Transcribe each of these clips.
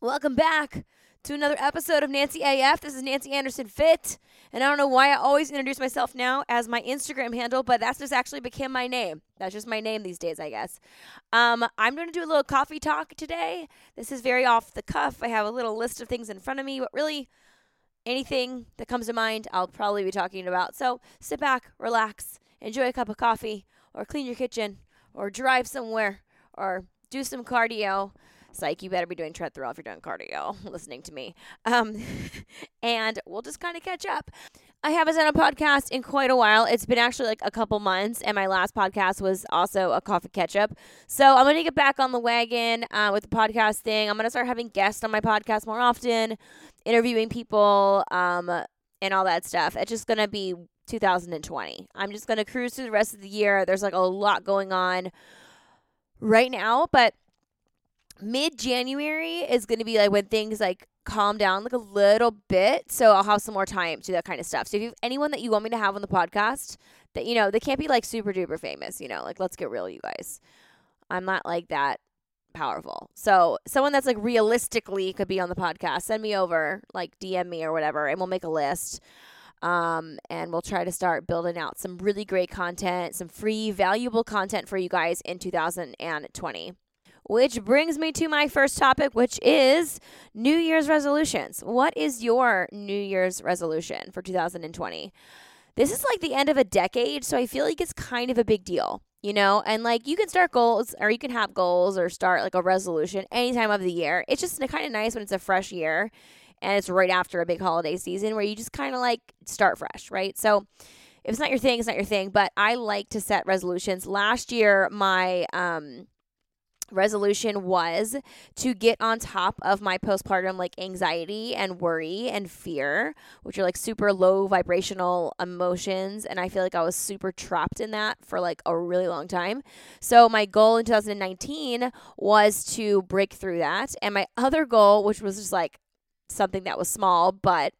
Welcome back to another episode of Nancy AF. This is Nancy Anderson Fit, and I don't know why I always introduce myself now as my Instagram handle, but that's just actually became my name. That's just my name these days, I guess. Um, I'm going to do a little coffee talk today. This is very off the cuff. I have a little list of things in front of me, but really anything that comes to mind, I'll probably be talking about. So sit back, relax, enjoy a cup of coffee, or clean your kitchen, or drive somewhere, or do some cardio Psych, you better be doing treadmill if you're doing cardio, listening to me. Um, and we'll just kind of catch up. I haven't done a podcast in quite a while. It's been actually like a couple months, and my last podcast was also a coffee catch up. So I'm to get back on the wagon uh, with the podcast thing. I'm to start having guests on my podcast more often, interviewing people, um, and all that stuff. It's just to be 2020. I'm just to cruise through the rest of the year. There's like a lot going on right now, but mid January is going to be like when things like calm down like a little bit. So I'll have some more time to do that kind of stuff. So if you have anyone that you want me to have on the podcast that, you know, they can't be like super duper famous, you know, like let's get real, you guys. I'm not like that powerful. So someone that's like realistically could be on the podcast, send me over, like DM me or whatever, and we'll make a list. Um, and we'll try to start building out some really great content, some free, valuable content for you guys in 2020. Which brings me to my first topic, which is New Year's resolutions. What is your New Year's resolution for 2020? This is like the end of a decade, so I feel like it's kind of a big deal, you know? And like you can start goals or you can have goals or start like a resolution any time of the year. It's just kind of nice when it's a fresh year and it's right after a big holiday season where you just kind of like start fresh, right? So if it's not your thing, it's not your thing, but I like to set resolutions. Last year, my um resolution was to get on top of my postpartum like anxiety and worry and fear which are like super low vibrational emotions and i feel like i was super trapped in that for like a really long time. So my goal in 2019 was to break through that and my other goal which was just like something that was small but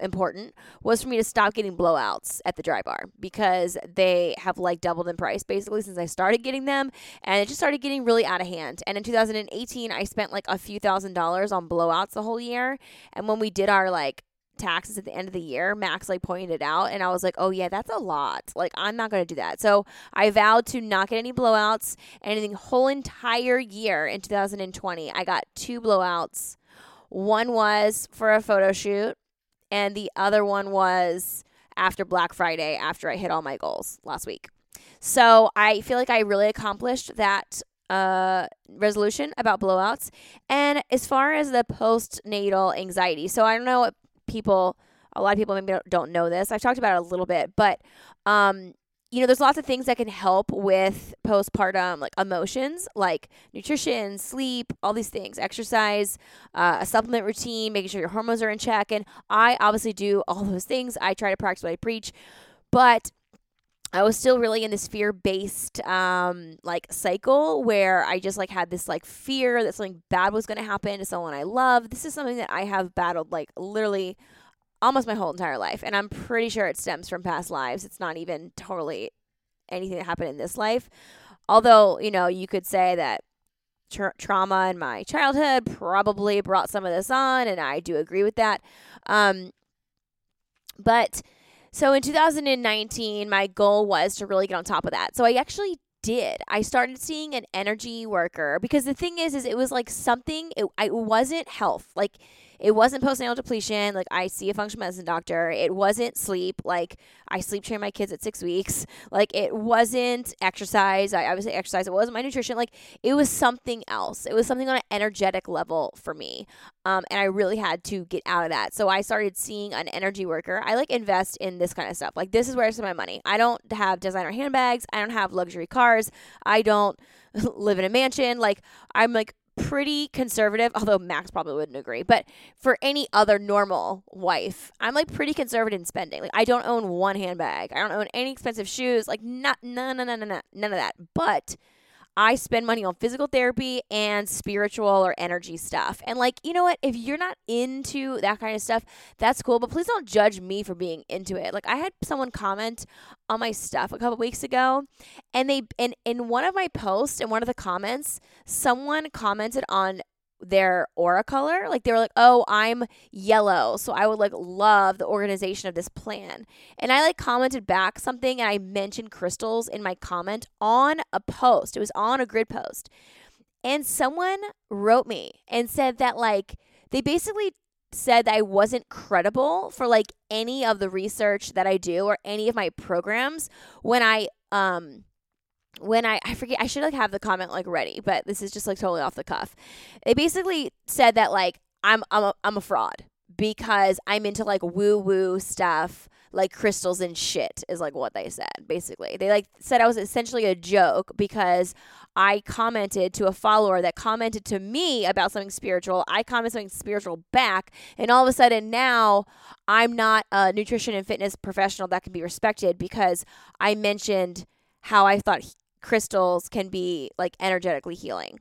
important was for me to stop getting blowouts at the dry bar because they have like doubled in price basically since I started getting them and it just started getting really out of hand. And in 2018 I spent like a few thousand dollars on blowouts the whole year and when we did our like taxes at the end of the year, Max like pointed it out and I was like, "Oh yeah, that's a lot. Like I'm not going to do that." So, I vowed to not get any blowouts and the whole entire year in 2020, I got two blowouts. One was for a photo shoot and the other one was after Black Friday after I hit all my goals last week. So I feel like I really accomplished that uh, resolution about blowouts. And as far as the postnatal anxiety, so I don't know what people, a lot of people maybe don't know this. I've talked about it a little bit, but um, you know, there's lots of things that can help with postpartum like emotions, like nutrition, sleep, all these things, exercise, uh, a supplement routine, making sure your hormones are in check. And I obviously do all those things. I try to practice what I preach, but I was still really in this fear based um like cycle where I just like had this like fear that something bad was going to happen to someone I love. This is something that I have battled like literally almost my whole entire life. And I'm pretty sure it stems from past lives. It's not even totally anything that happened in this life. Although, you know, you could say that tra- trauma in my childhood probably brought some of this on, and I do agree with that. Um, but so in 2019, my goal was to really get on top of that. So I actually did. I started seeing an energy worker because the thing is, is it was like something. It, it wasn't health. Like it wasn't postnatal depletion. Like I see a functional medicine doctor. It wasn't sleep. Like I sleep train my kids at six weeks. Like it wasn't exercise. I obviously exercise. It wasn't my nutrition. Like it was something else. It was something on an energetic level for me. Um, and I really had to get out of that. So I started seeing an energy worker. I like invest in this kind of stuff. Like this is where I spend my money. I don't have designer handbags. I don't have luxury cars. I don't live in a mansion. Like I'm like pretty conservative, although Max probably wouldn't agree. But for any other normal wife, I'm like pretty conservative in spending. Like I don't own one handbag. I don't own any expensive shoes. Like not none, none, none, none, none of that. But I spend money on physical therapy and spiritual or energy stuff. And like, you know what? If you're not into that kind of stuff, that's cool, but please don't judge me for being into it. Like I had someone comment on my stuff a couple weeks ago, and they and in one of my posts in one of the comments, someone commented on their aura color. Like they were like, "Oh, I'm yellow, so I would like love the organization of this plan." And I like commented back something and I mentioned crystals in my comment on a post. It was on a grid post. And someone wrote me and said that like they basically said that I wasn't credible for like any of the research that I do or any of my programs when I um when I I forget I should like have the comment like ready, but this is just like totally off the cuff. They basically said that like I'm I'm a, I'm a fraud because I'm into like woo woo stuff like crystals and shit is like what they said basically. They like said I was essentially a joke because I commented to a follower that commented to me about something spiritual. I commented something spiritual back, and all of a sudden now I'm not a nutrition and fitness professional that can be respected because I mentioned how I thought crystals can be like energetically healing.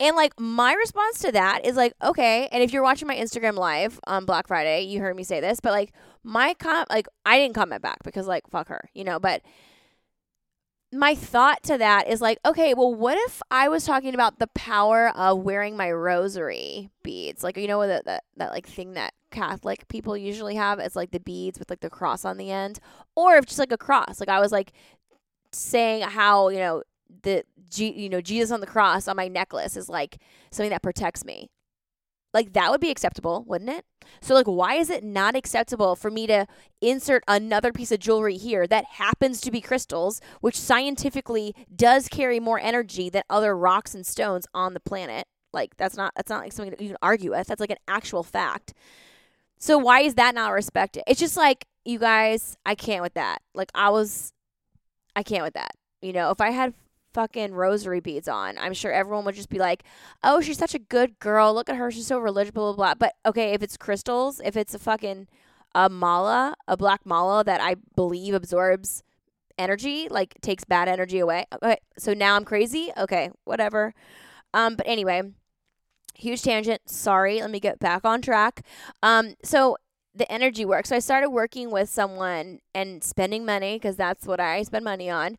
And like my response to that is like, okay, and if you're watching my Instagram live on Black Friday, you heard me say this, but like my com like I didn't comment back because like fuck her, you know, but my thought to that is like, okay, well, what if I was talking about the power of wearing my rosary beads? Like, you know, that, that, that like thing that Catholic people usually have? It's like the beads with like the cross on the end, or if just like a cross. Like, I was like saying how, you know, the, G, you know, Jesus on the cross on my necklace is like something that protects me. Like that would be acceptable, wouldn't it? So like why is it not acceptable for me to insert another piece of jewelry here that happens to be crystals, which scientifically does carry more energy than other rocks and stones on the planet? Like that's not that's not like something that you can argue with. That's like an actual fact. So why is that not respected? It's just like you guys, I can't with that. Like I was I can't with that. You know, if I had fucking rosary beads on. I'm sure everyone would just be like, "Oh, she's such a good girl. Look at her. She's so religious." Blah blah blah. But okay, if it's crystals, if it's a fucking a mala, a black mala that I believe absorbs energy, like takes bad energy away. Okay, so now I'm crazy. Okay, whatever. Um, but anyway, huge tangent. Sorry. Let me get back on track. Um, so the energy work. So I started working with someone and spending money because that's what I spend money on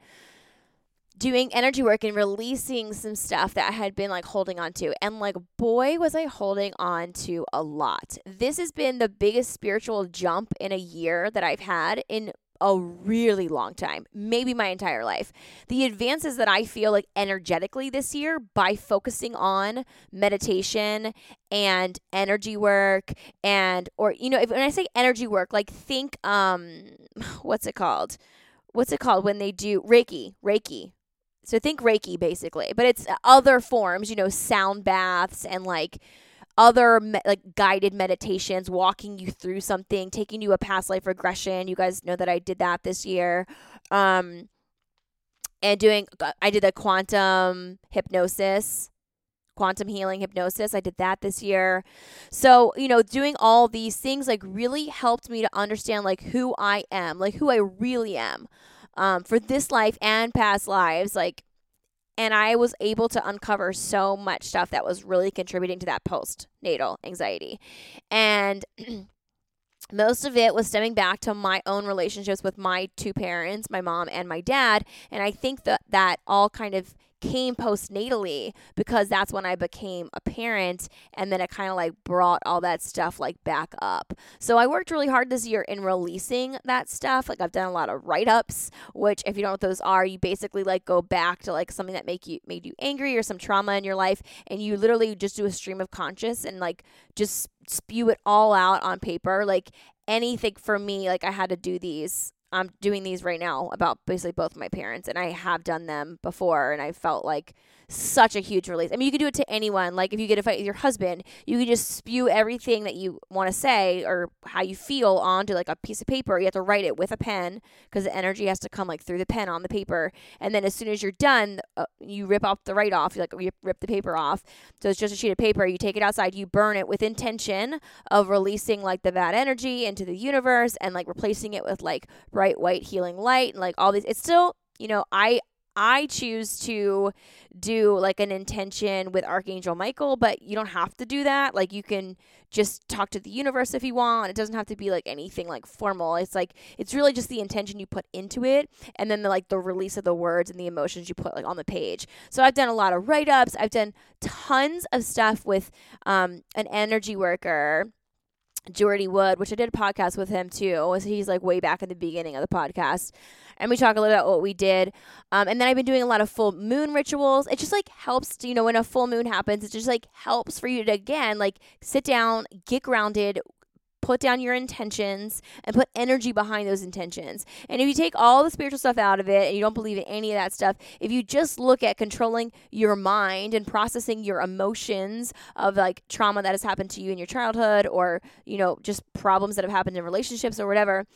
doing energy work and releasing some stuff that I had been like holding on to. And like, boy, was I holding on to a lot. This has been the biggest spiritual jump in a year that I've had in a really long time, maybe my entire life. The advances that I feel like energetically this year by focusing on meditation and energy work and or you know, if when I say energy work, like think um what's it called? What's it called when they do Reiki? Reiki, so think Reiki basically, but it's other forms, you know, sound baths and like other me- like guided meditations, walking you through something, taking you a past life regression. You guys know that I did that this year. Um and doing I did a quantum hypnosis quantum healing hypnosis. I did that this year. So, you know, doing all these things like really helped me to understand like who I am, like who I really am um, for this life and past lives. Like, and I was able to uncover so much stuff that was really contributing to that postnatal anxiety. And most of it was stemming back to my own relationships with my two parents, my mom and my dad. And I think that that all kind of came postnatally because that's when I became a parent and then it kind of like brought all that stuff like back up. So I worked really hard this year in releasing that stuff. Like I've done a lot of write-ups, which if you don't know what those are, you basically like go back to like something that make you made you angry or some trauma in your life and you literally just do a stream of conscious and like just spew it all out on paper. Like anything for me, like I had to do these I'm doing these right now about basically both my parents, and I have done them before, and I felt like such a huge release. I mean, you could do it to anyone. Like if you get a fight with your husband, you could just spew everything that you want to say or how you feel onto like a piece of paper. You have to write it with a pen because the energy has to come like through the pen on the paper. And then as soon as you're done, uh, you rip off the write off. You like you rip the paper off. So it's just a sheet of paper. You take it outside. You burn it with intention of releasing like the bad energy into the universe and like replacing it with like bright white healing light and like all these. It's still you know I I choose to do like an intention with Archangel Michael, but you don't have to do that. Like you can just talk to the universe if you want. It doesn't have to be like anything like formal. It's like it's really just the intention you put into it and then the like the release of the words and the emotions you put like on the page. So I've done a lot of write-ups. I've done tons of stuff with um an energy worker Jordy Wood, which I did a podcast with him too. He's like way back in the beginning of the podcast, and we talk a little about what we did. Um, and then I've been doing a lot of full moon rituals. It just like helps, to, you know, when a full moon happens, it just like helps for you to again like sit down, get grounded, put down your intentions and put energy behind those intentions. And if you take all the spiritual stuff out of it and you don't believe in any of that stuff, if you just look at controlling your mind and processing your emotions of like trauma that has happened to you in your childhood or, you know, just problems that have happened in relationships or whatever,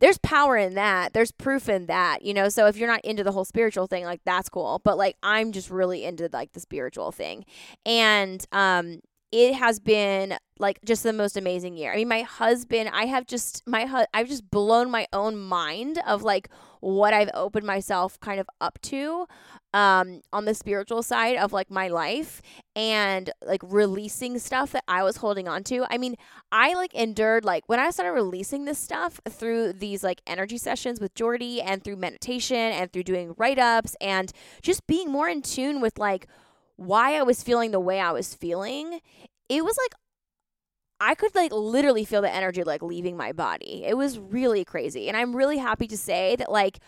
there's power in that. There's proof in that, you know. So if you're not into the whole spiritual thing, like that's cool. But like I'm just really into like the spiritual thing. And um it has been like just the most amazing year. I mean, my husband, I have just my hu- I've just blown my own mind of like what I've opened myself kind of up to um on the spiritual side of like my life and like releasing stuff that I was holding on to. I mean, I like endured like when I started releasing this stuff through these like energy sessions with Jordy and through meditation and through doing write-ups and just being more in tune with like why I was feeling the way I was feeling, it was like I could like literally feel the energy like leaving my body. It was really crazy. And I'm really happy to say that like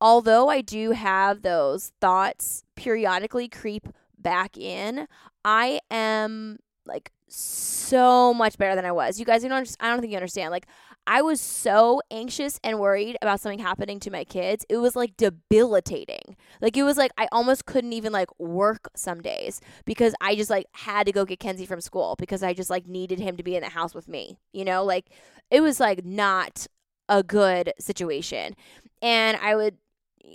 although I do have those thoughts periodically creep back in, I am like so much better than I was. You guys, you don't I don't think you understand. Like I was so anxious and worried about something happening to my kids. It was like debilitating. Like it was like I almost couldn't even like work some days because I just like had to go get Kenzie from school because I just like needed him to be in the house with me. You know, like it was like not a good situation. And I would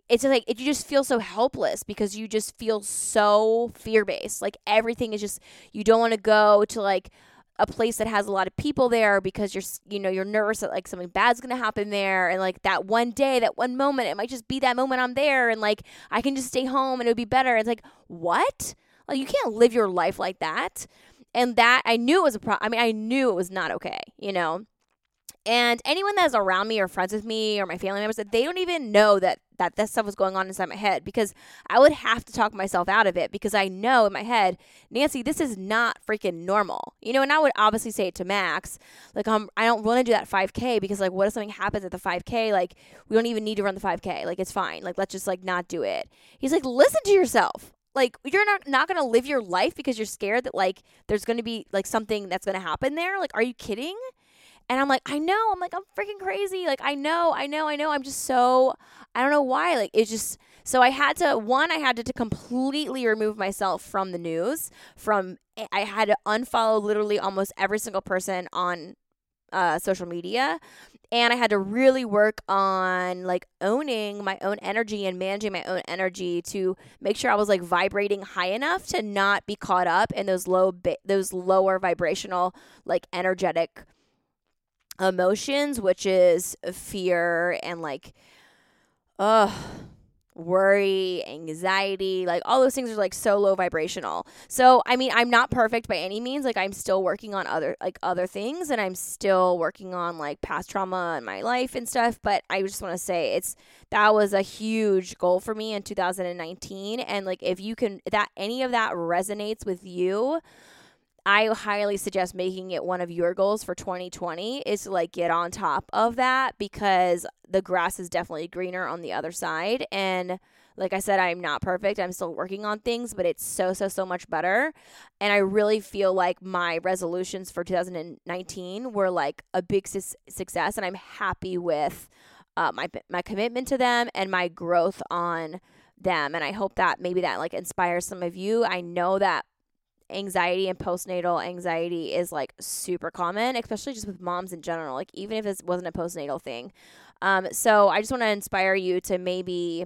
it's just like it, you just feel so helpless because you just feel so fear based. Like everything is just you don't want to go to like a place that has a lot of people there because you're you know you're nervous that like something bad's gonna happen there. And like that one day that one moment it might just be that moment i'm there and like i can just stay home and it would be better. It's like what? Like you can't live your life like that. And that i knew it was a problem i mean i knew it was not okay you know and anyone that's around me or friends with me or my family members, that they don't even know that that this stuff was going on inside my head because I would have to talk myself out of it because I know in my head, Nancy, this is not freaking normal. You know, and I would obviously say it to Max, like, um, I don't want to do that 5K because, like, what if something happens at the 5K? Like, we don't even need to run the 5K. Like, it's fine. Like, let's just, like, not do it. He's like, listen to yourself like you're not not to live your life because you're scared that like there's to be like something that's to happen there like are you kidding and I'm like, I know. I'm like, I'm freaking crazy. Like, I know, I know, I know. I'm just so, I don't know why. Like, it's just, so I had to, one, I had to, to completely remove myself from the news. From, I had to unfollow literally almost every single person on uh, social media. And I had to really work on like owning my own energy and managing my own energy to make sure I was like vibrating high enough to not be caught up in those low, bi- those lower vibrational, like energetic emotions, which is fear and like, uh, worry, anxiety, like all those things are like so low vibrational. So, I mean, I'm not perfect by any means. Like I'm still working on other like other things and I'm still working on like past trauma in my life and stuff, but I just want to say it's that was a huge goal for me in 2019 and like if you can that any of that resonates with you, I highly suggest making it one of your goals for 2020 is to like get on top of that because the grass is definitely greener on the other side. And like I said, I'm not perfect. I'm still working on things, but it's so, so, so much better. And I really feel like my resolutions for 2019 were like a big su- success. And I'm happy with uh, my, my commitment to them and my growth on them. And I hope that maybe that like inspires some of you. I know that anxiety and postnatal anxiety is like super common, especially just with moms in general. Like even if it wasn't a postnatal thing. Um, so I just want to inspire you to maybe,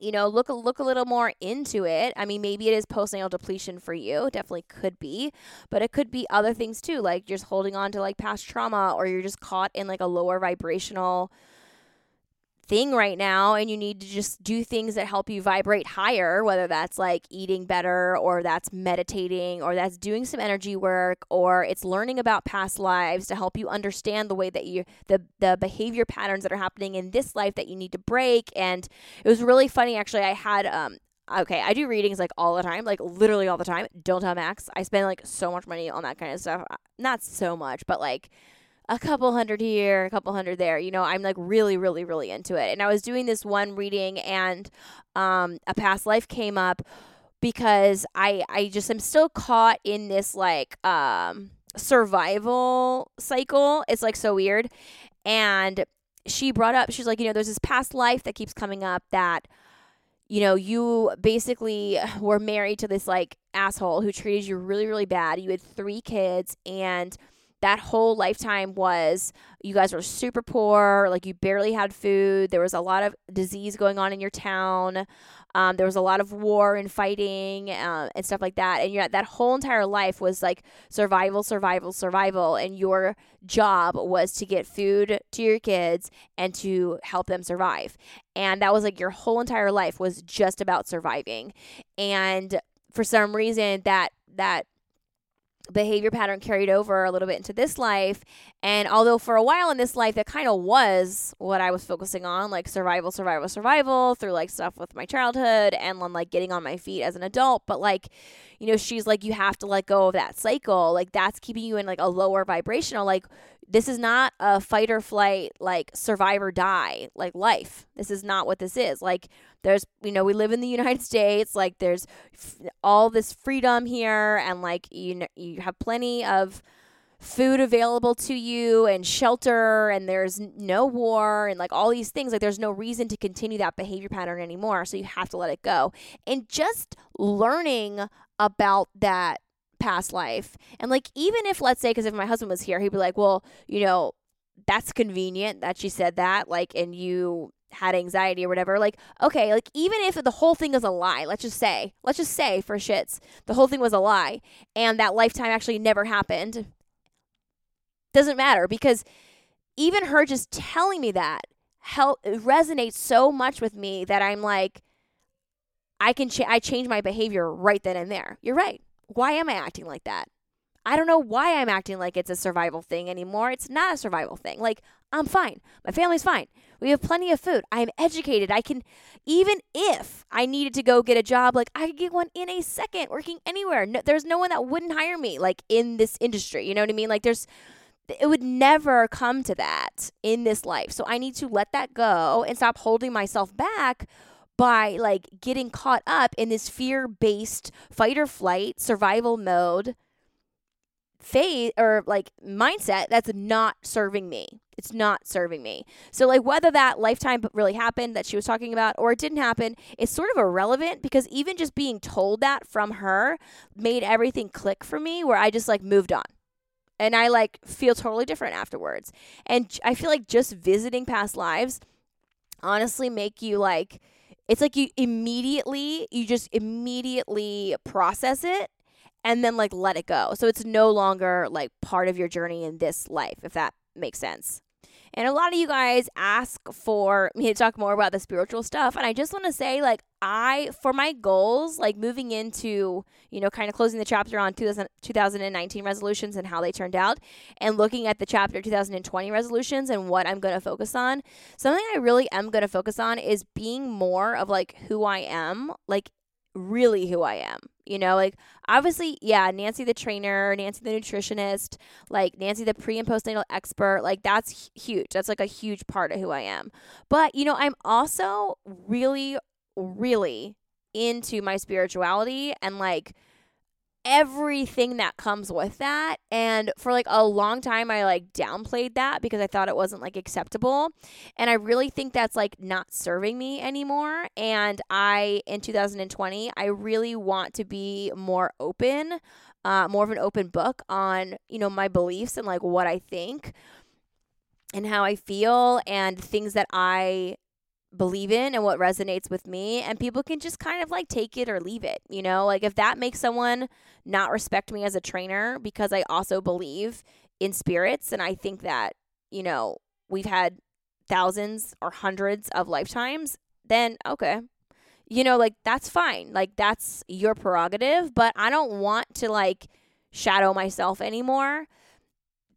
you know, look look a little more into it. I mean, maybe it is postnatal depletion for you. definitely could be, but it could be other things too, like you're just holding on to like past trauma, or you're just caught in like a lower vibrational thing right now and you need to just do things that help you vibrate higher whether that's like eating better or that's meditating or that's doing some energy work or it's learning about past lives to help you understand the way that you the the behavior patterns that are happening in this life that you need to break and it was really funny actually I had um okay, I do readings like all the time, like literally all the time. Don't tell Max. I spend like so much money on that kind of stuff. Not so much, but like a couple hundred here, a couple hundred there. You know, I'm like really, really, really into it. And I was doing this one reading, and um, a past life came up because I, I just am still caught in this like um, survival cycle. It's like so weird. And she brought up, she's like, you know, there's this past life that keeps coming up that you know, you basically were married to this like asshole who treated you really, really bad. You had three kids, and that whole lifetime was you guys were super poor, like you barely had food. There was a lot of disease going on in your town. Um, there was a lot of war and fighting uh, and stuff like that. And you that whole entire life was like survival, survival, survival. And your job was to get food to your kids and to help them survive. And that was like your whole entire life was just about surviving. And for some reason, that that behavior pattern carried over a little bit into this life. And although for a while in this life, that kind of was what I was focusing on, like survival, survival, survival through like stuff with my childhood and on like getting on my feet as an adult. But like, you know, she's like, you have to let go of that cycle. Like that's keeping you in like a lower vibrational. Like this is not a fight or flight, like survive or die, like life. This is not what this is. Like there's you know we live in the united states like there's f- all this freedom here and like you know you have plenty of food available to you and shelter and there's no war and like all these things like there's no reason to continue that behavior pattern anymore so you have to let it go and just learning about that past life and like even if let's say because if my husband was here he'd be like well you know that's convenient that she said that like and you had anxiety or whatever, like, okay, like even if the whole thing is a lie, let's just say, let's just say for shits, the whole thing was a lie and that lifetime actually never happened, doesn't matter because even her just telling me that help resonates so much with me that I'm like, I can ch- I change my behavior right then and there. You're right. Why am I acting like that? I don't know why I'm acting like it's a survival thing anymore. It's not a survival thing. Like, I'm fine. My family's fine. We have plenty of food. I am educated. I can, even if I needed to go get a job, like I could get one in a second working anywhere. No, there's no one that wouldn't hire me, like in this industry. You know what I mean? Like there's, it would never come to that in this life. So I need to let that go and stop holding myself back by like getting caught up in this fear based fight or flight survival mode faith or like mindset that's not serving me. It's not serving me. So like whether that lifetime really happened that she was talking about or it didn't happen, it's sort of irrelevant because even just being told that from her made everything click for me where I just like moved on. And I like feel totally different afterwards. And I feel like just visiting past lives honestly make you like it's like you immediately you just immediately process it and then like let it go. So it's no longer like part of your journey in this life, if that makes sense. And a lot of you guys ask for me to talk more about the spiritual stuff. And I just want to say, like, I, for my goals, like moving into, you know, kind of closing the chapter on 2000, 2019 resolutions and how they turned out, and looking at the chapter 2020 resolutions and what I'm going to focus on, something I really am going to focus on is being more of like who I am, like really who I am. You know, like obviously, yeah, Nancy the trainer, Nancy the nutritionist, like Nancy the pre and postnatal expert, like that's huge. That's like a huge part of who I am. But, you know, I'm also really, really into my spirituality and like everything that comes with that. And for like a long time, I like downplayed that because I thought it wasn't like acceptable. And I really think that's like not serving me anymore. And I, in 2020, I really want to be more open, uh, more of an open book on, you know, my beliefs and like what I think and how I feel and things that I believe in and what resonates with me and people can just kind of like take it or leave it you know like if that makes someone not respect me as a trainer because i also believe in spirits and i think that you know we've had thousands or hundreds of lifetimes, then okay. You know, like that's fine. Like that's your prerogative, but I don't want to like shadow myself anymore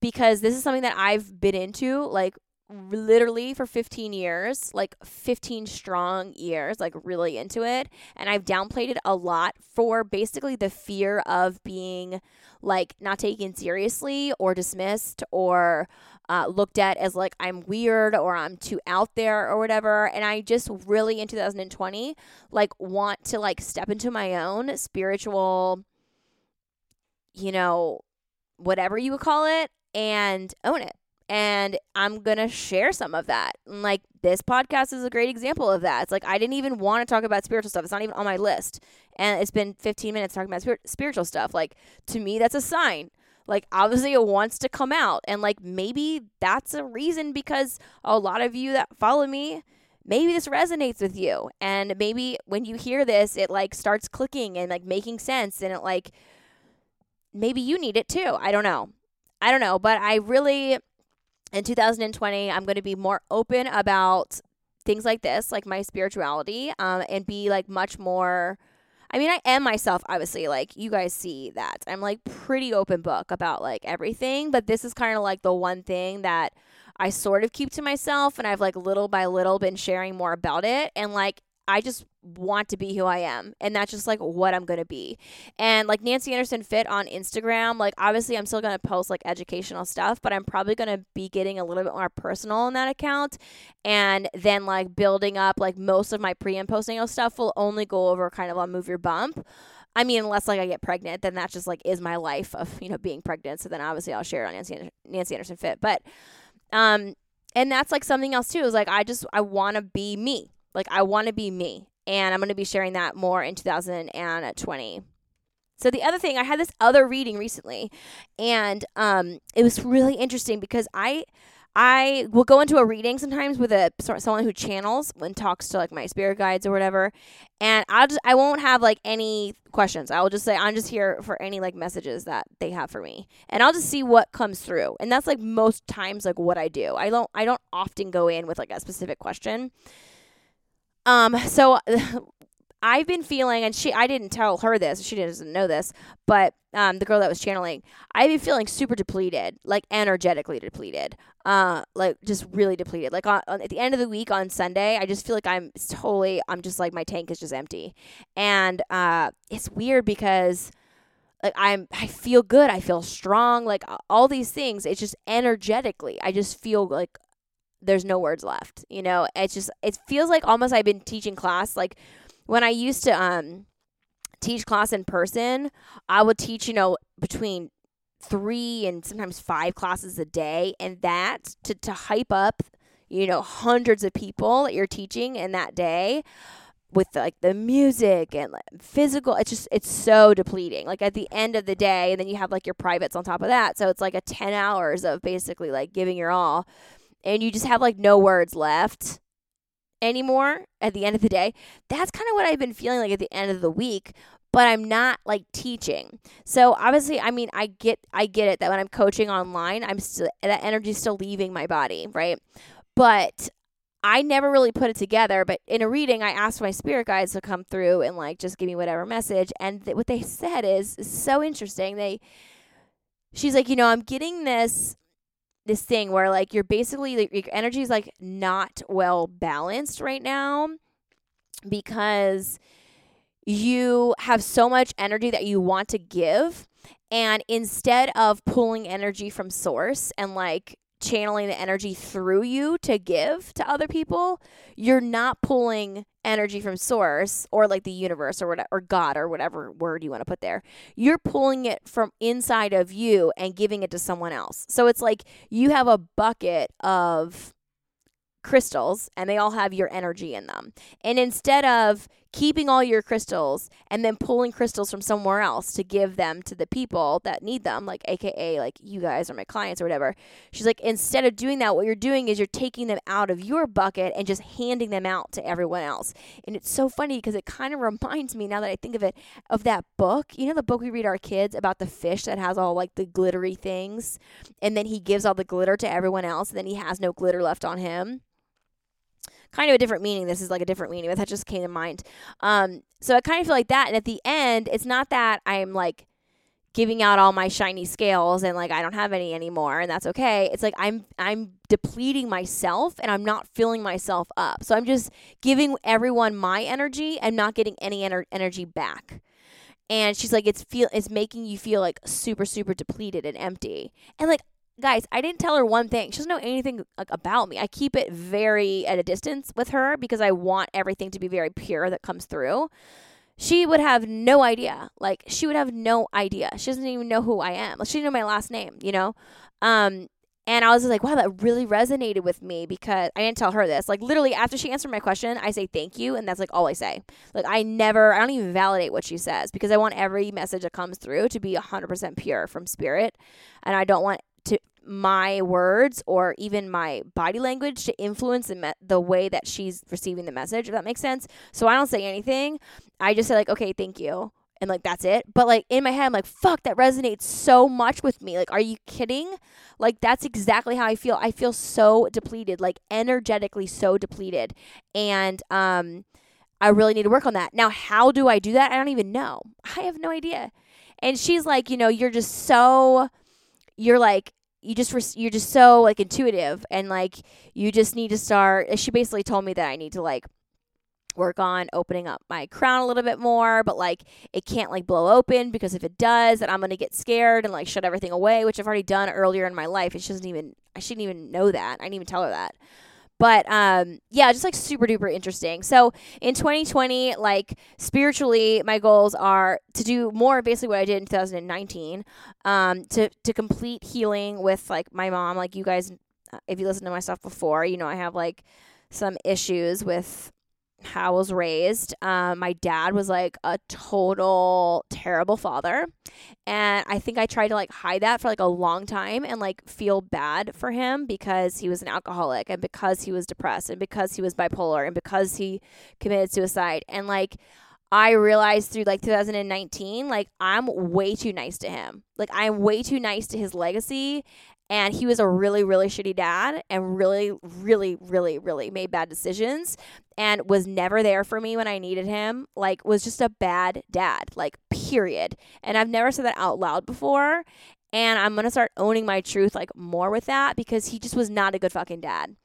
because this is something that I've been into like literally for 15 years, like 15 strong years, like really into it. And I've downplayed it a lot for basically the fear of being like not taken seriously or dismissed or uh, looked at as like I'm weird or I'm too out there or whatever. And I just really in 2020 like want to like step into my own spiritual, you know, whatever you would call it and own it and I'm gonna share some of that. And like this podcast is a great example of that. It's like I didn't even want to talk about spiritual stuff. It's not even on my list, and it's been 15 minutes talking about spir- spiritual stuff. Like to me, that's a sign. Like obviously it wants to come out, and like maybe that's a reason because a lot of you that follow me. Maybe this resonates with you, and maybe when you hear this, it like starts clicking and like making sense, and it like maybe you need it too. I don't know. I don't know, but I really in 2020, I'm going to be more open about things like this, like my spirituality, um, and be like much more. I mean, I am myself, obviously. Like, you guys see that. I'm like pretty open book about like everything, but this is kind of like the one thing that I sort of keep to myself, and I've like little by little been sharing more about it. And like, I just want to be who I am. And that's just like what I'm going to be. And like Nancy Anderson Fit on Instagram, like obviously I'm still going to post like educational stuff, but I'm probably going to be getting a little bit more personal on that account. And then like building up like most of my pre and post natal stuff will only go over kind of on Move Your Bump. I mean, unless like I get pregnant, then that just like is my life of, you know, being pregnant. So then obviously I'll share it on Nancy, Nancy Anderson Fit. But, um, and that's like something else too is like I just I want to be me. Like I want to be me and I'm going to be sharing that more in 2020. So the other thing, I had this other reading recently, and um, it was really interesting because I I will go into a reading sometimes with a someone who channels and talks to like my spirit guides or whatever, and I'll just I won't have like any questions. I will just say I'm just here for any like messages that they have for me, and I'll just see what comes through. And that's like most times like what I do. I don't I don't often go in with like a specific question. Um, so I've been feeling, and she, I didn't tell her this, she doesn't know this, but um, the girl that was channeling, I've been feeling super depleted, like energetically depleted, uh, like just really depleted. Like on, on, at the end of the week on Sunday, I just feel like I'm totally, I'm just like my tank is just empty, and uh, it's weird because like I'm, I feel good, I feel strong, like all these things. It's just energetically, I just feel like there's no words left. You know, it's just it feels like almost I've been teaching class like when I used to um teach class in person, I would teach, you know, between 3 and sometimes 5 classes a day and that to to hype up, you know, hundreds of people that you're teaching in that day with like the music and like, physical it's just it's so depleting like at the end of the day and then you have like your privates on top of that so it's like a 10 hours of basically like giving your all and you just have like no words left anymore at the end of the day. That's kind of what I've been feeling like at the end of the week, but I'm not like teaching. So obviously, I mean, I get I get it that when I'm coaching online, I'm still that energy's still leaving my body, right? But I never really put it together, but in a reading, I asked my spirit guides to come through and like just give me whatever message. And th- what they said is, is so interesting. They, she's like, you know, I'm getting this this thing where like you're basically like, your energy is like not well balanced right now because you have so much energy that you want to give and instead of pulling energy from source and like channeling the energy through you to give to other people, you're not pulling energy from source or like the universe or whatever or God or whatever word you want to put there. You're pulling it from inside of you and giving it to someone else. So it's like you have a bucket of crystals and they all have your energy in them. And instead of keeping all your crystals and then pulling crystals from somewhere else to give them to the people that need them, like AKA like you guys or my clients or whatever. She's like, instead of doing that, what you're doing is you're taking them out of your bucket and just handing them out to everyone else. And it's so funny because it kind of reminds me now that I think of it of that book. You know the book we read our kids about the fish that has all like the glittery things and then he gives all the glitter to everyone else and then he has no glitter left on him kind of a different meaning. This is like a different meaning, but that just came to mind. Um, so I kind of feel like that. And at the end, it's not that I'm like giving out all my shiny scales and like I don't have any anymore and that's okay. It's like I'm I'm depleting myself and I'm not filling myself up. So I'm just giving everyone my energy and not getting any ener- energy back. And she's like it's feel it's making you feel like super super depleted and empty. And like guys, I didn't tell her one thing. She doesn't know anything like, about me. I keep it very at a distance with her because I want everything to be very pure that comes through she would have no idea. Like she would have no idea. She doesn't even know who I am. She didn't know my last name, you know? Um and I was like, wow, that really resonated with me because I didn't tell her this. Like literally after she answered my question, I say thank you and that's like all I say. Like I never I don't even validate what she says because I want every message that comes through to be 100% pure from spirit and I don't want my words or even my body language to influence the, me- the way that she's receiving the message if that makes sense. So i don't say anything. I just say like okay thank you and like that's it. But like in my head i'm like fuck that resonates so much with me. Like are you kidding? Like that's exactly how i feel. I feel so depleted like energetically so depleted. And um i really need to work on that. Now how do i do that? I don't even know. I have no idea. And she's like you know you're just so you're like you just you're just so like intuitive and like you just need to start she basically told me that i need to like work on opening up my crown a little bit more but like it can't like blow open because if it does then i'm gonna get scared and like shut everything away which i've already done earlier in my life. It doesn't even i shouldn't even know that. I didn't even tell her that but um, yeah, just like super duper interesting. So in 2020, like spiritually, my goals are to do more basically what I did in 2019, um, to to complete healing with like my mom. Like you guys, if you listen to my stuff before, you know I have like some issues with how I was raised. Um, my dad was like a total terrible father. And I think I tried to like hide that for like a long time and like feel bad for him because he was an alcoholic and because he was depressed and because he was bipolar and because he committed suicide. And like, I realized through like 2019, like I'm way too nice to him. Like I'm way too nice to his legacy and he was a really really shitty dad and really really really really made bad decisions and was never there for me when i needed him like was just a bad dad like period. And i've never said that out loud before. And i'm going to start owning my truth like more with that because he just was not a good fucking dad.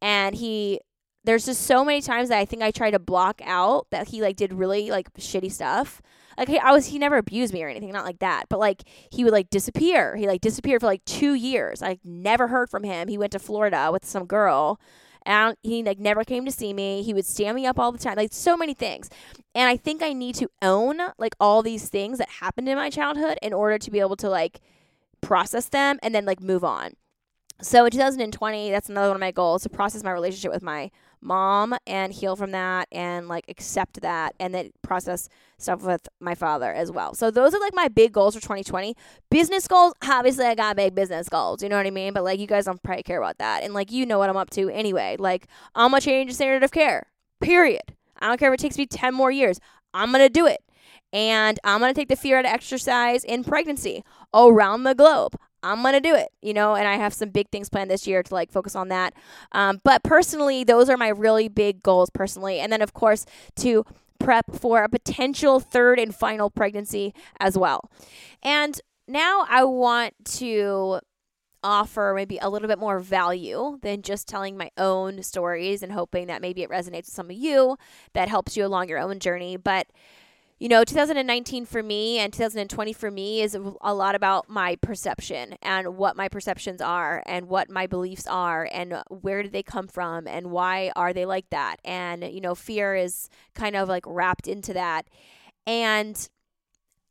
And he there's just so many times that i think i tried to block out that he like did really like shitty stuff like he, I was he never abused me or anything, not like that. But like he would like disappear. He like disappeared for like two years. I never heard from him. He went to Florida with some girl. And he like never came to see me. He would stand me up all the time, like so many things. And I think I need to own like all these things that happened in my childhood in order to be able to like process them and then like move on. So in 2020, that's another one of my goals to process my relationship with my mom and heal from that and like accept that and then process stuff with my father as well. So those are like my big goals for 2020. Business goals, obviously I got big business goals, you know what I mean? But like you guys don't probably care about that. And like you know what I'm up to anyway. Like I'm gonna change the standard of care. Period. I don't care if it takes me 10 more years. I'm gonna do it. And I'm gonna take the fear out of exercise in pregnancy around the globe. I'm gonna do it, you know, and I have some big things planned this year to like focus on that. Um, but personally, those are my really big goals personally, and then of course to prep for a potential third and final pregnancy as well. And now I want to offer maybe a little bit more value than just telling my own stories and hoping that maybe it resonates with some of you that helps you along your own journey. But you know, 2019 for me and 2020 for me is a lot about my perception and what my perceptions are and what my beliefs are and where do they come from and why are they like that. And, you know, fear is kind of like wrapped into that. And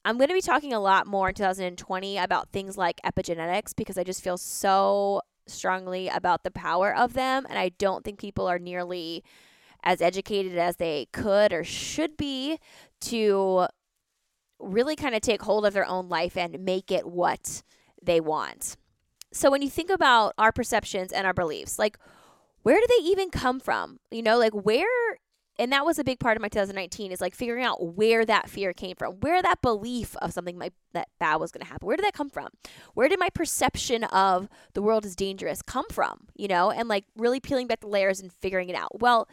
I'm going to be talking a lot more in 2020 about things like epigenetics because I just feel so strongly about the power of them. And I don't think people are nearly as educated as they could or should be to really kind of take hold of their own life and make it what they want. So when you think about our perceptions and our beliefs, like where do they even come from? You know, like where and that was a big part of my 2019 is like figuring out where that fear came from where that belief of something might, that bad was going to happen where did that come from where did my perception of the world is dangerous come from you know and like really peeling back the layers and figuring it out well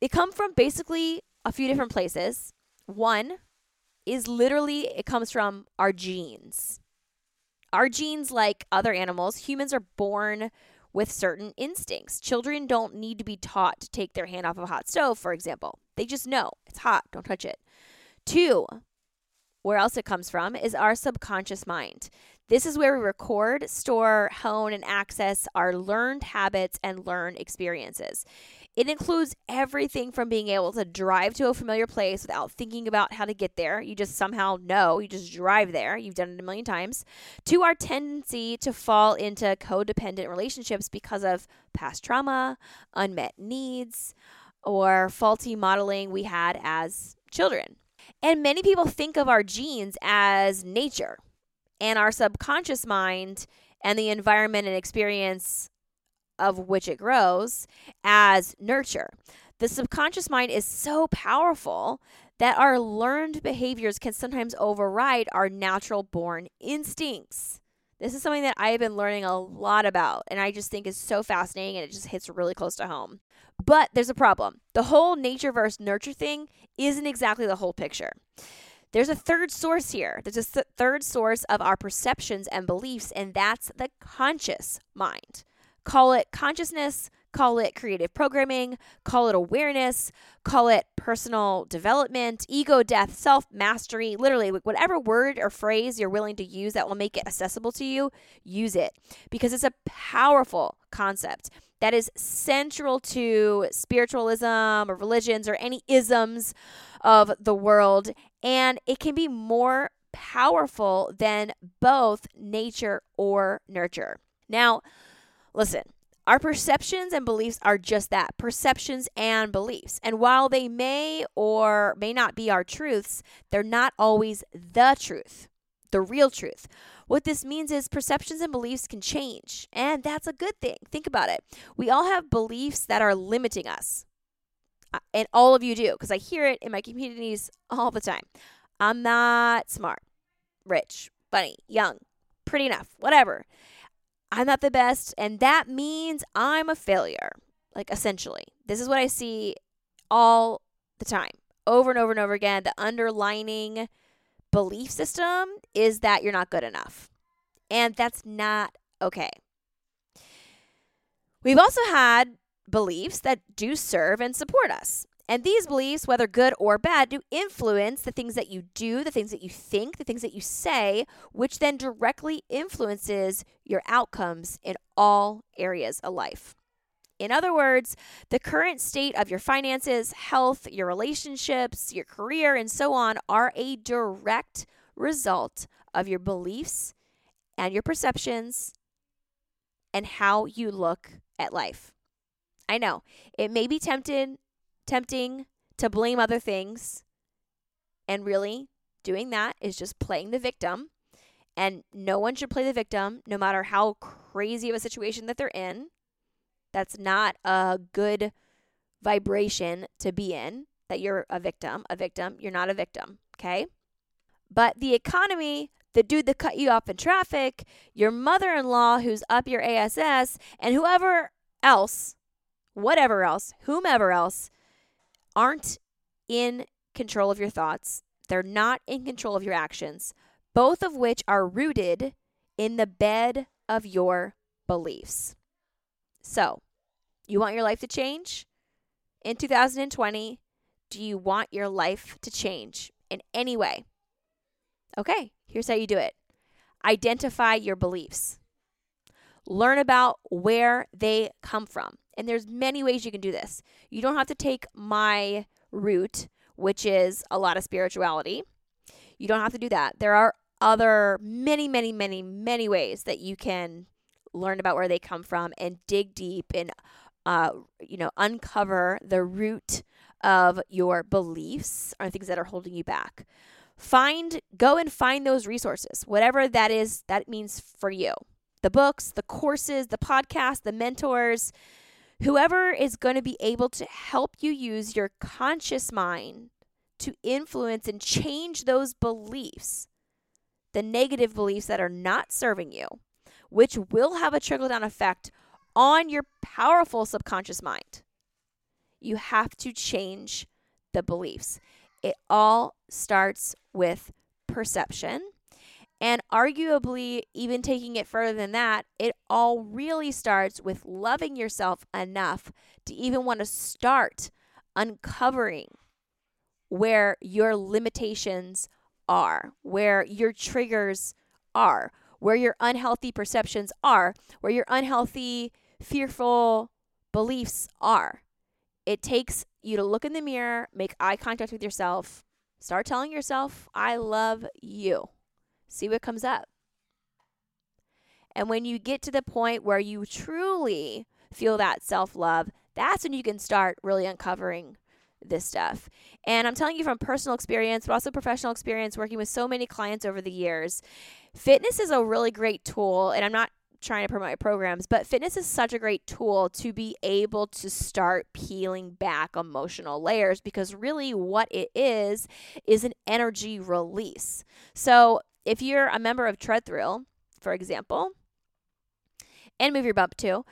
it come from basically a few different places one is literally it comes from our genes our genes like other animals humans are born with certain instincts. Children don't need to be taught to take their hand off a hot stove, for example. They just know it's hot, don't touch it. Two, where else it comes from is our subconscious mind. This is where we record, store, hone, and access our learned habits and learned experiences. It includes everything from being able to drive to a familiar place without thinking about how to get there. You just somehow know, you just drive there. You've done it a million times. To our tendency to fall into codependent relationships because of past trauma, unmet needs, or faulty modeling we had as children. And many people think of our genes as nature and our subconscious mind and the environment and experience of which it grows as nurture. The subconscious mind is so powerful that our learned behaviors can sometimes override our natural born instincts. This is something that I've been learning a lot about, and I just think is so fascinating and it just hits really close to home. But there's a problem. The whole nature versus nurture thing isn't exactly the whole picture. There's a third source here. There's a th- third source of our perceptions and beliefs, and that's the conscious mind. Call it consciousness, call it creative programming, call it awareness, call it personal development, ego death, self mastery, literally, whatever word or phrase you're willing to use that will make it accessible to you, use it because it's a powerful concept that is central to spiritualism or religions or any isms of the world. And it can be more powerful than both nature or nurture. Now, Listen, our perceptions and beliefs are just that perceptions and beliefs. And while they may or may not be our truths, they're not always the truth, the real truth. What this means is perceptions and beliefs can change, and that's a good thing. Think about it. We all have beliefs that are limiting us, uh, and all of you do, because I hear it in my communities all the time. I'm not smart, rich, funny, young, pretty enough, whatever. I'm not the best, and that means I'm a failure. Like, essentially, this is what I see all the time, over and over and over again. The underlining belief system is that you're not good enough, and that's not okay. We've also had beliefs that do serve and support us. And these beliefs, whether good or bad, do influence the things that you do, the things that you think, the things that you say, which then directly influences your outcomes in all areas of life. In other words, the current state of your finances, health, your relationships, your career, and so on are a direct result of your beliefs and your perceptions and how you look at life. I know it may be tempted tempting to blame other things. And really, doing that is just playing the victim. And no one should play the victim, no matter how crazy of a situation that they're in. That's not a good vibration to be in, that you're a victim. A victim, you're not a victim, okay? But the economy, the dude that cut you off in traffic, your mother in law who's up your ASS, and whoever else, whatever else, whomever else aren't in control of your thoughts, they're not in control of your actions, both of which are rooted in the bed of your beliefs. So, you want your life to change? In 2020, do you want your life to change in any way? Okay, here's how you do it identify your beliefs, learn about where they come from. And there's many ways you can do this. You don't have to take my route, which is a lot of spirituality. You don't have to do that. There are other many, many, many, many ways that you can learn about where they come from and dig deep and uh, you know uncover the root of your beliefs or things that are holding you back. Find go and find those resources, whatever that is that means for you. The books, the courses, the podcast, the mentors, Whoever is going to be able to help you use your conscious mind to influence and change those beliefs, the negative beliefs that are not serving you, which will have a trickle down effect on your powerful subconscious mind. You have to change the beliefs. It all starts with perception. And arguably, even taking it further than that, it all really starts with loving yourself enough to even want to start uncovering where your limitations are, where your triggers are, where your unhealthy perceptions are, where your unhealthy, fearful beliefs are. It takes you to look in the mirror, make eye contact with yourself, start telling yourself, I love you. See what comes up. And when you get to the point where you truly feel that self love, that's when you can start really uncovering this stuff. And I'm telling you from personal experience, but also professional experience working with so many clients over the years. Fitness is a really great tool, and I'm not trying to promote my programs, but fitness is such a great tool to be able to start peeling back emotional layers because really what it is is an energy release. So, if you're a member of Tread Thrill, for example, and Move Your Bump too,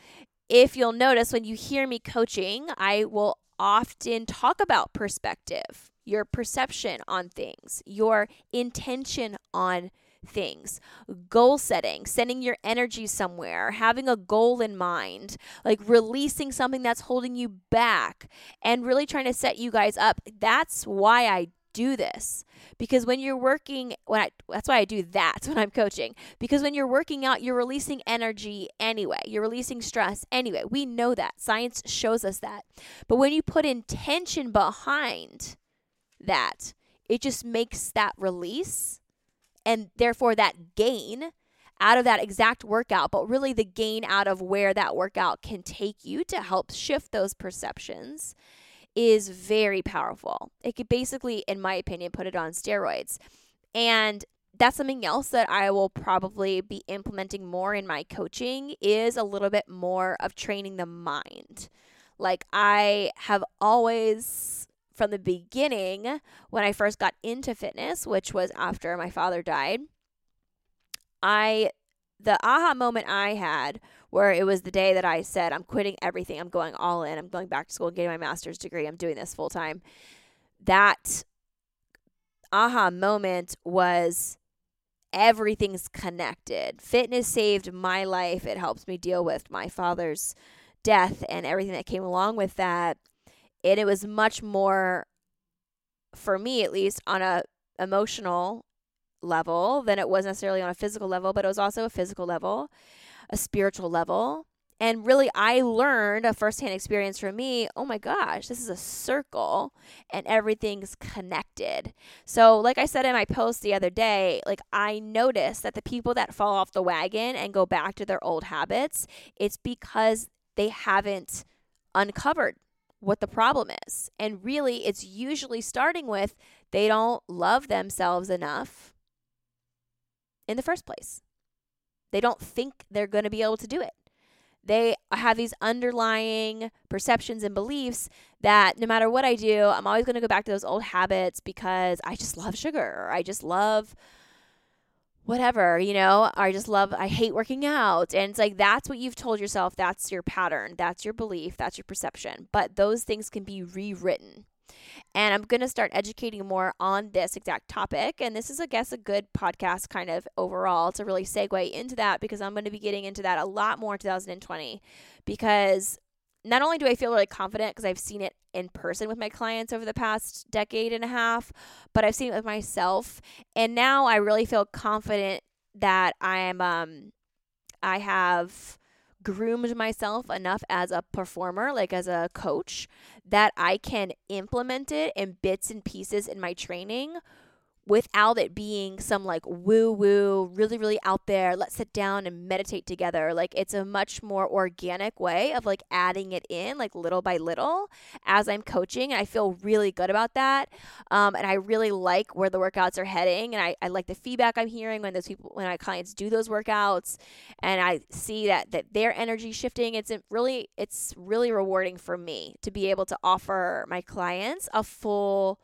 if you'll notice when you hear me coaching, I will often talk about perspective, your perception on things, your intention on things, goal setting, sending your energy somewhere, having a goal in mind, like releasing something that's holding you back, and really trying to set you guys up. That's why I do this. Because when you're working when I that's why I do that when I'm coaching. Because when you're working out you're releasing energy anyway. You're releasing stress anyway. We know that. Science shows us that. But when you put intention behind that it just makes that release and therefore that gain out of that exact workout, but really the gain out of where that workout can take you to help shift those perceptions is very powerful. It could basically, in my opinion, put it on steroids. And that's something else that I will probably be implementing more in my coaching is a little bit more of training the mind. Like I have always from the beginning when I first got into fitness, which was after my father died, I the aha moment I had where it was the day that I said, I'm quitting everything. I'm going all in. I'm going back to school getting my master's degree. I'm doing this full time. That aha moment was everything's connected. Fitness saved my life. It helps me deal with my father's death and everything that came along with that and it was much more for me at least on a emotional level than it was necessarily on a physical level but it was also a physical level a spiritual level and really i learned a firsthand experience for me oh my gosh this is a circle and everything's connected so like i said in my post the other day like i noticed that the people that fall off the wagon and go back to their old habits it's because they haven't uncovered what the problem is. And really, it's usually starting with they don't love themselves enough in the first place. They don't think they're going to be able to do it. They have these underlying perceptions and beliefs that no matter what I do, I'm always going to go back to those old habits because I just love sugar or I just love whatever, you know, I just love, I hate working out. And it's like, that's what you've told yourself. That's your pattern. That's your belief. That's your perception. But those things can be rewritten. And I'm going to start educating more on this exact topic. And this is, I guess, a good podcast kind of overall to really segue into that because I'm going to be getting into that a lot more in 2020 because not only do I feel really confident because I've seen it in person with my clients over the past decade and a half, but I've seen it with myself. And now I really feel confident that I am um I have groomed myself enough as a performer, like as a coach, that I can implement it in bits and pieces in my training without it being some like woo woo, really, really out there. Let's sit down and meditate together. Like it's a much more organic way of like adding it in, like little by little as I'm coaching. And I feel really good about that. Um, and I really like where the workouts are heading. And I, I like the feedback I'm hearing when those people, when my clients do those workouts and I see that, that their energy shifting. It's really, it's really rewarding for me to be able to offer my clients a full,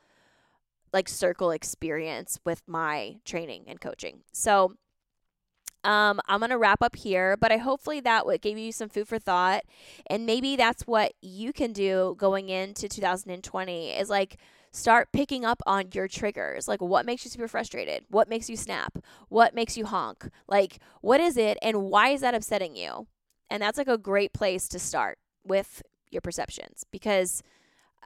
like circle experience with my training and coaching. So um, I'm gonna wrap up here, but I hopefully that would give you some food for thought, and maybe that's what you can do going into 2020 is like start picking up on your triggers. Like what makes you super frustrated? What makes you snap? What makes you honk? Like what is it, and why is that upsetting you? And that's like a great place to start with your perceptions because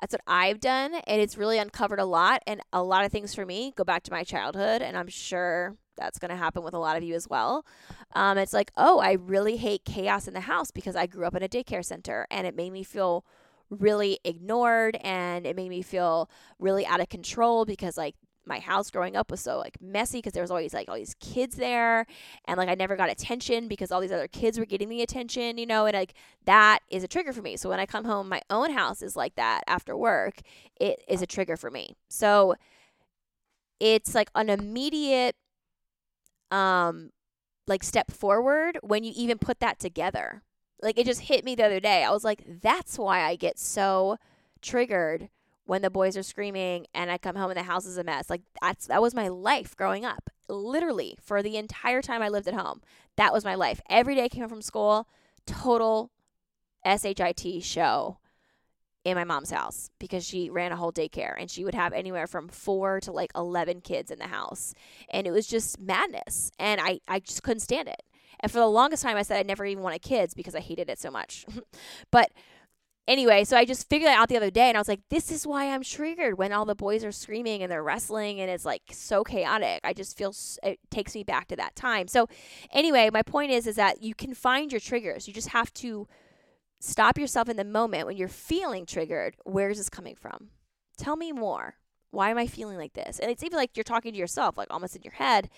that's what I've done, and it's really uncovered a lot. And a lot of things for me go back to my childhood, and I'm sure that's going to happen with a lot of you as well. Um, it's like, oh, I really hate chaos in the house because I grew up in a daycare center, and it made me feel really ignored, and it made me feel really out of control because like my house growing up was so like messy because there was always like all these kids there and like I never got attention because all these other kids were getting the attention, you know, and like that is a trigger for me. So when I come home, my own house is like that after work, it is a trigger for me. So it's like an immediate um like step forward when you even put that together. Like it just hit me the other day. I was like, that's why I get so triggered when the boys are screaming and I come home and the house is a mess. Like that's that was my life growing up. Literally for the entire time I lived at home. That was my life. Every day I came from school, total SHIT show in my mom's house because she ran a whole daycare and she would have anywhere from 4 to like 11 kids in the house. And it was just madness and I I just couldn't stand it. And for the longest time I said I never even wanted kids because I hated it so much. but anyway, so I just figured that out the other day and I was like, this is why I'm triggered when all the boys are screaming and they're wrestling and it's like so chaotic. I just feel it takes me back to that time. So anyway, my point is is that you can find your triggers. You just have to stop yourself in the moment when you're feeling triggered. Where is this coming from? Tell me more. Why am I feeling like this? And it's even like you're talking to yourself, like almost in your head.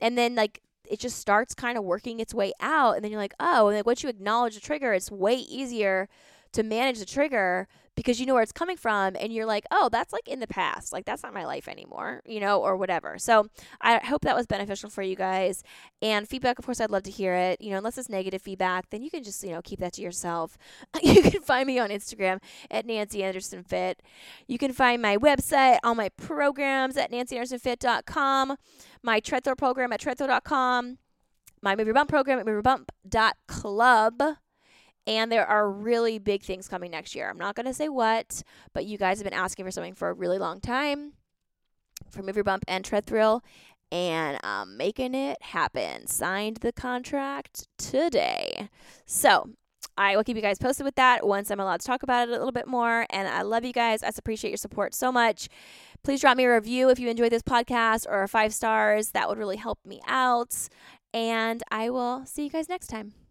And then like it just starts kind of working its way out and then you're like, "Oh, and like once you acknowledge the trigger, it's way easier to manage the trigger because you know where it's coming from and you're like, oh, that's like in the past. Like that's not my life anymore, you know, or whatever. So I hope that was beneficial for you guys. And feedback, of course, I'd love to hear it. You know, unless it's negative feedback, then you can just, you know, keep that to yourself. you can find me on Instagram at Nancy Anderson Fit. You can find my website, all my programs at nancyandersonfit.com, my Tread Thrill program at treadthrill.com, my Move Your Bump program at moveyourbump.club and there are really big things coming next year. I'm not going to say what, but you guys have been asking for something for a really long time for Move Your Bump and Tread Thrill, and I'm making it happen. Signed the contract today. So I will keep you guys posted with that once I'm allowed to talk about it a little bit more. And I love you guys. I appreciate your support so much. Please drop me a review if you enjoyed this podcast or five stars. That would really help me out. And I will see you guys next time.